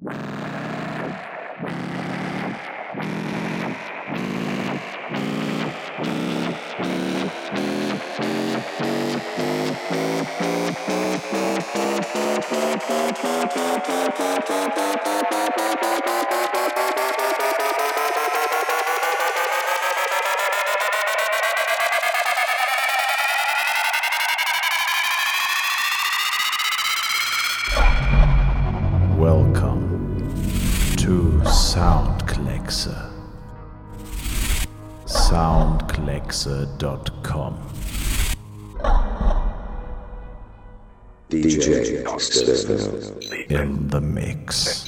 Welcome Soundkleckse.com. DJ External. In the mix.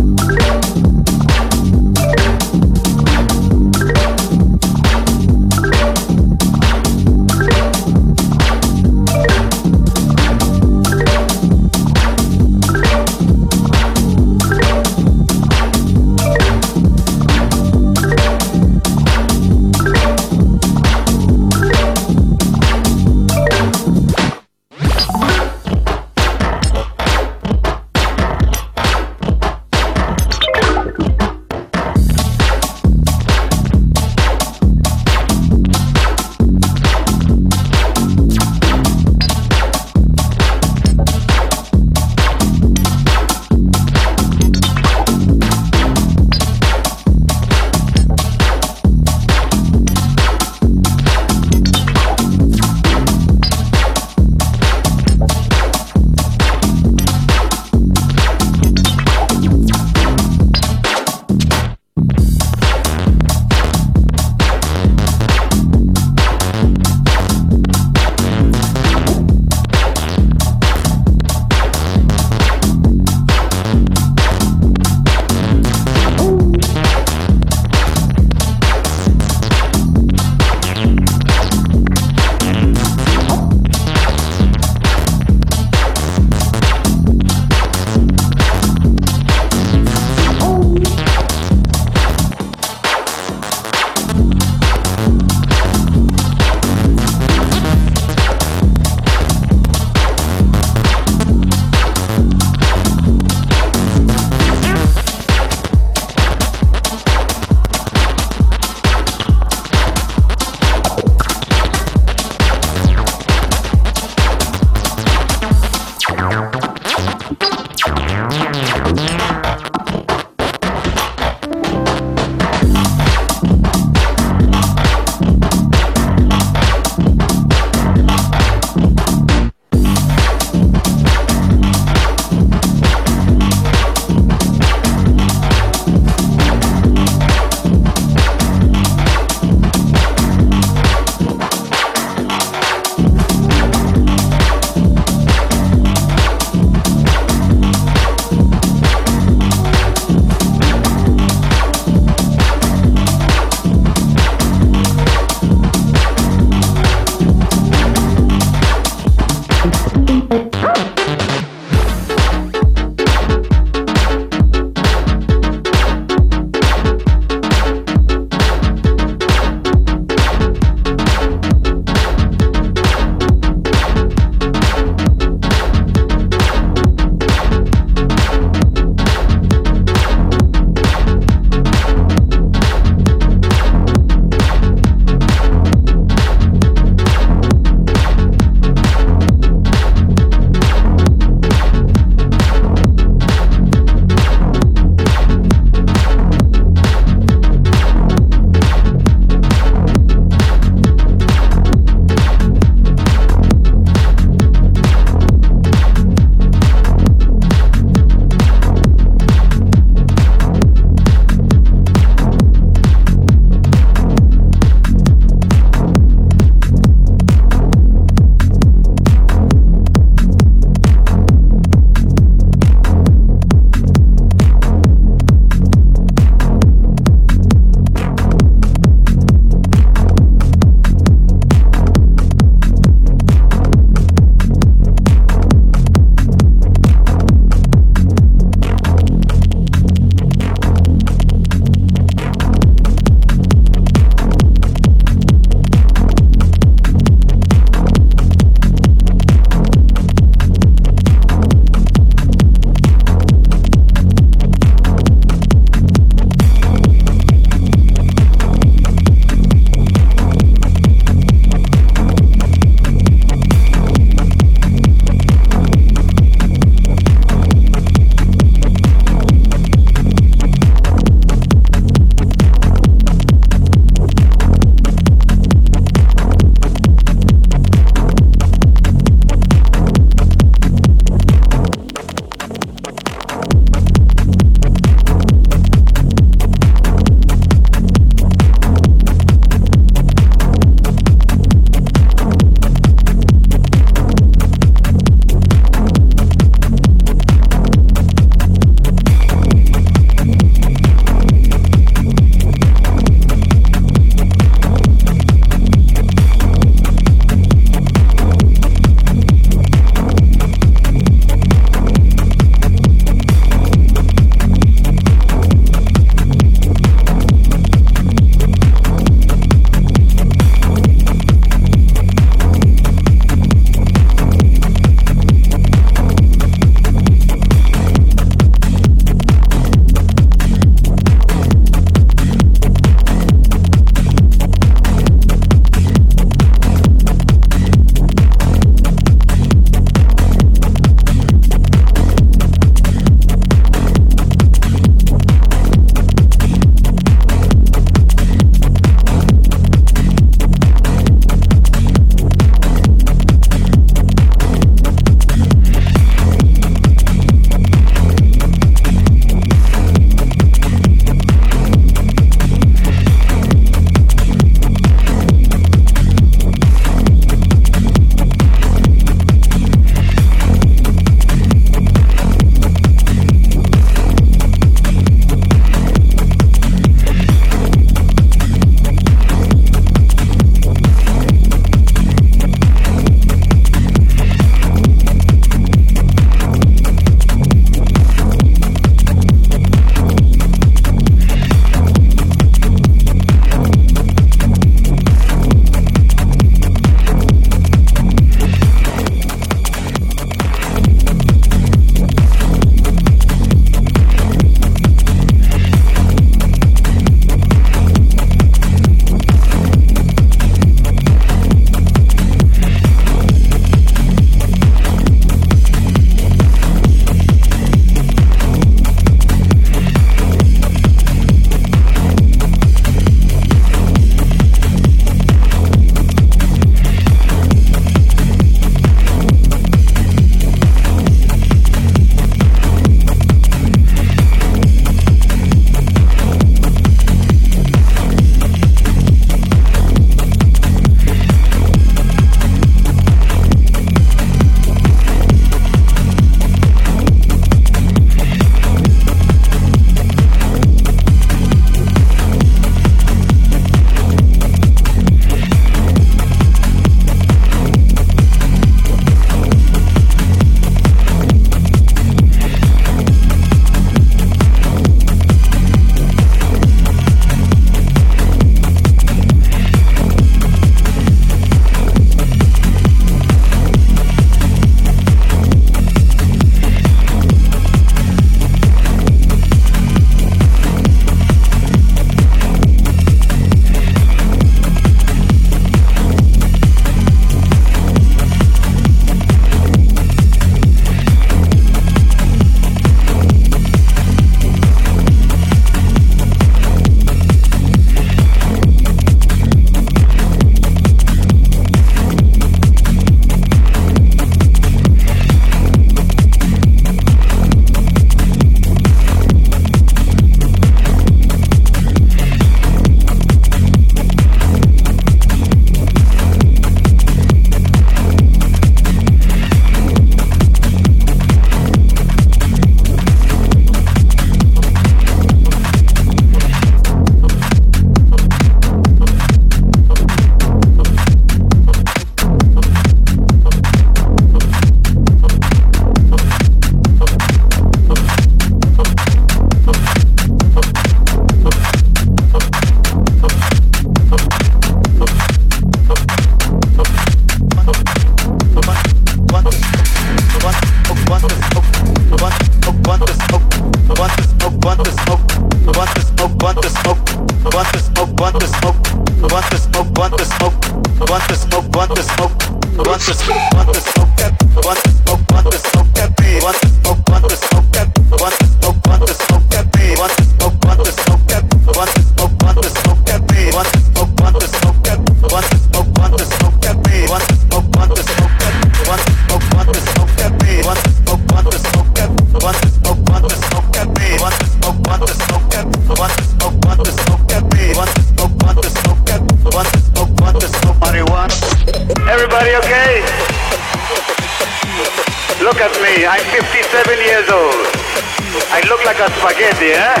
got spaghetti, eh?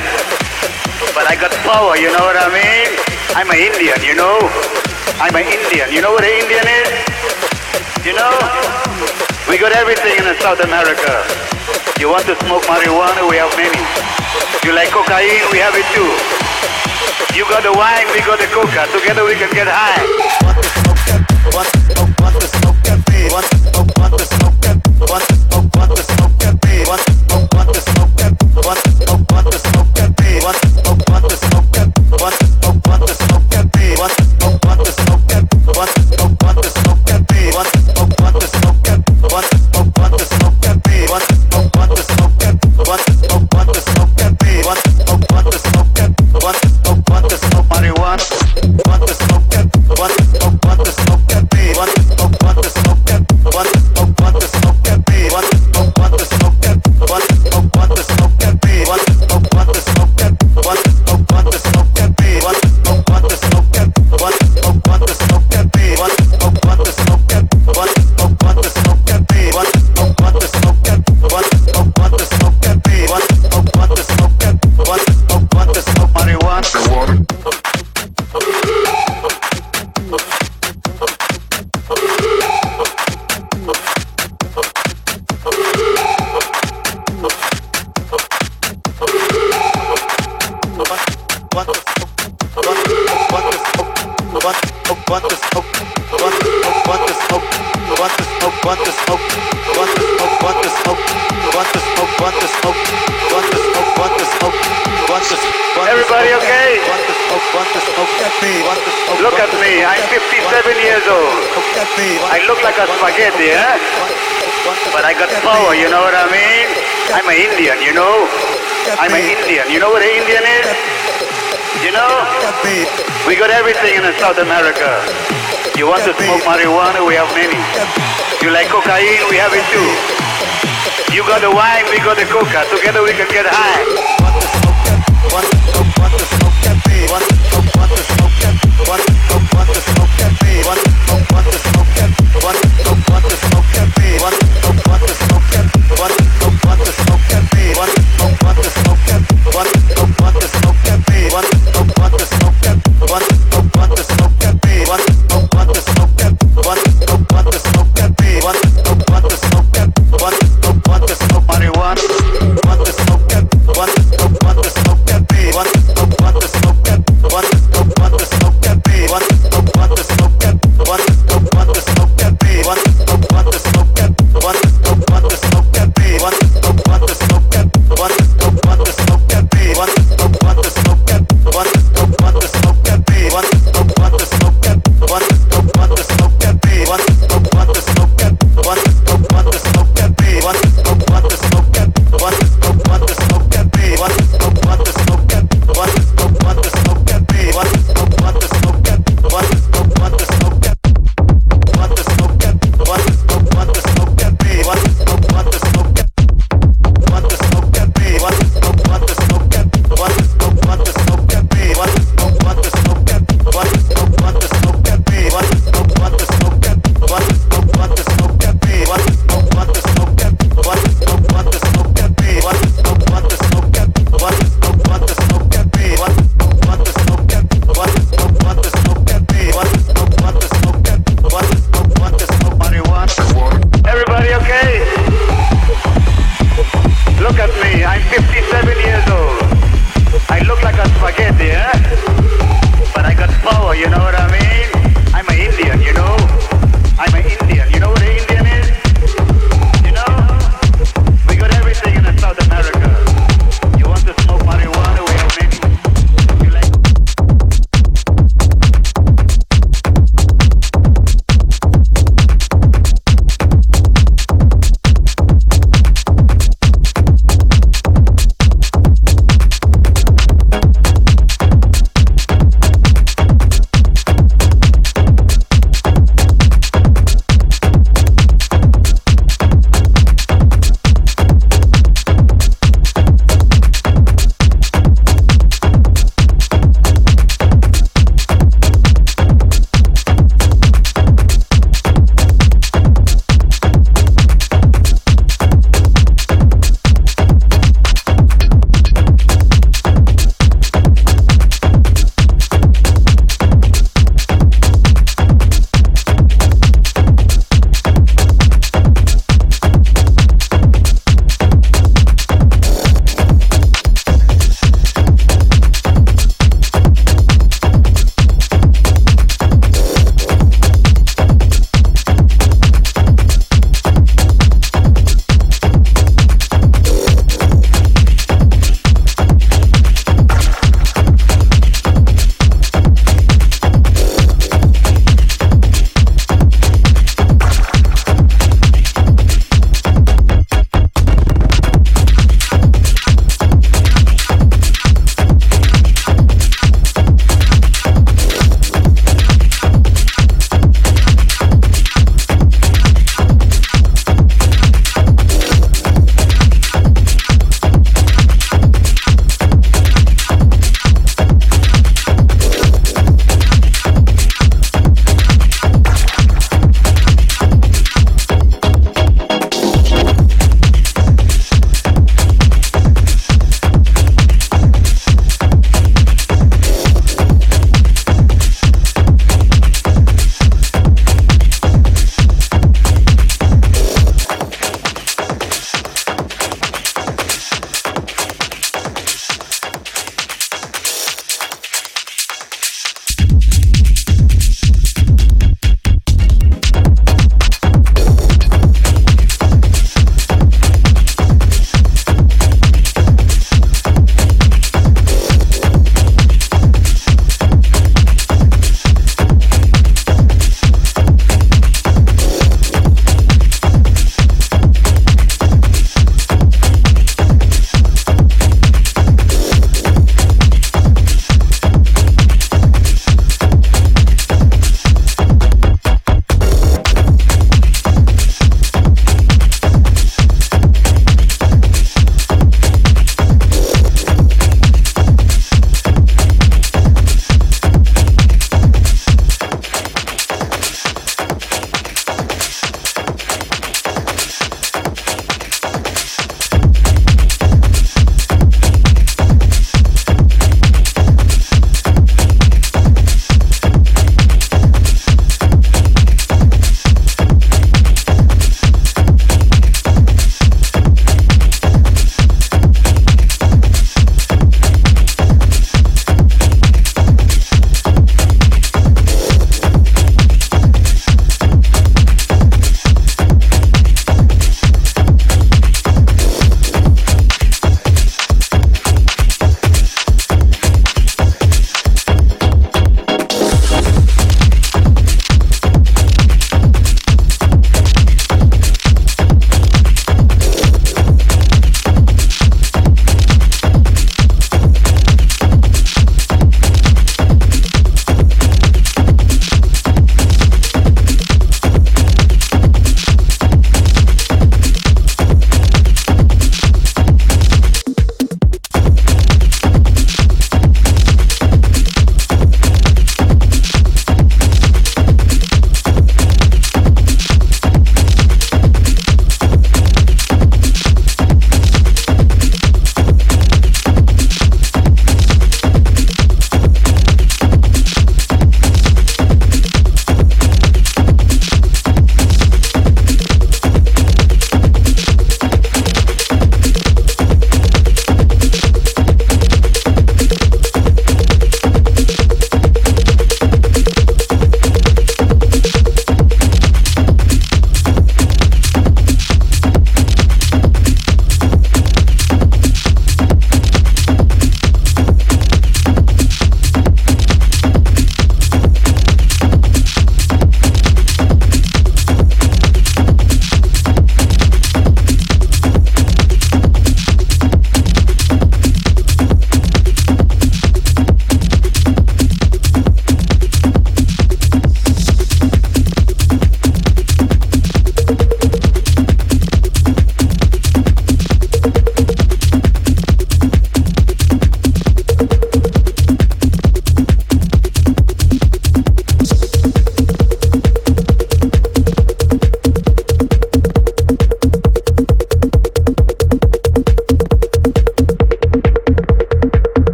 But I got power, you know what I mean? I'm an Indian, you know? I'm an Indian. You know what an Indian is? You know? We got everything in South America. You want to smoke marijuana? We have many. You like cocaine? We have it too. You got the wine, we got the coca. Together we can get high. Smoke? Smoke? Smoke? years old. I look like a spaghetti, eh? But I got power, you know what I mean? I'm an Indian, you know? I'm an Indian. You know what an Indian is? You know? We got everything in South America. You want to smoke marijuana? We have many. You like cocaine? We have it too. You got the wine, we got the coca. Together we can get high. Smoke smoke smoke? what the smoke, what the smoke, what the smoke, what the smoke, what the smoke, what the smoke, what the smoke,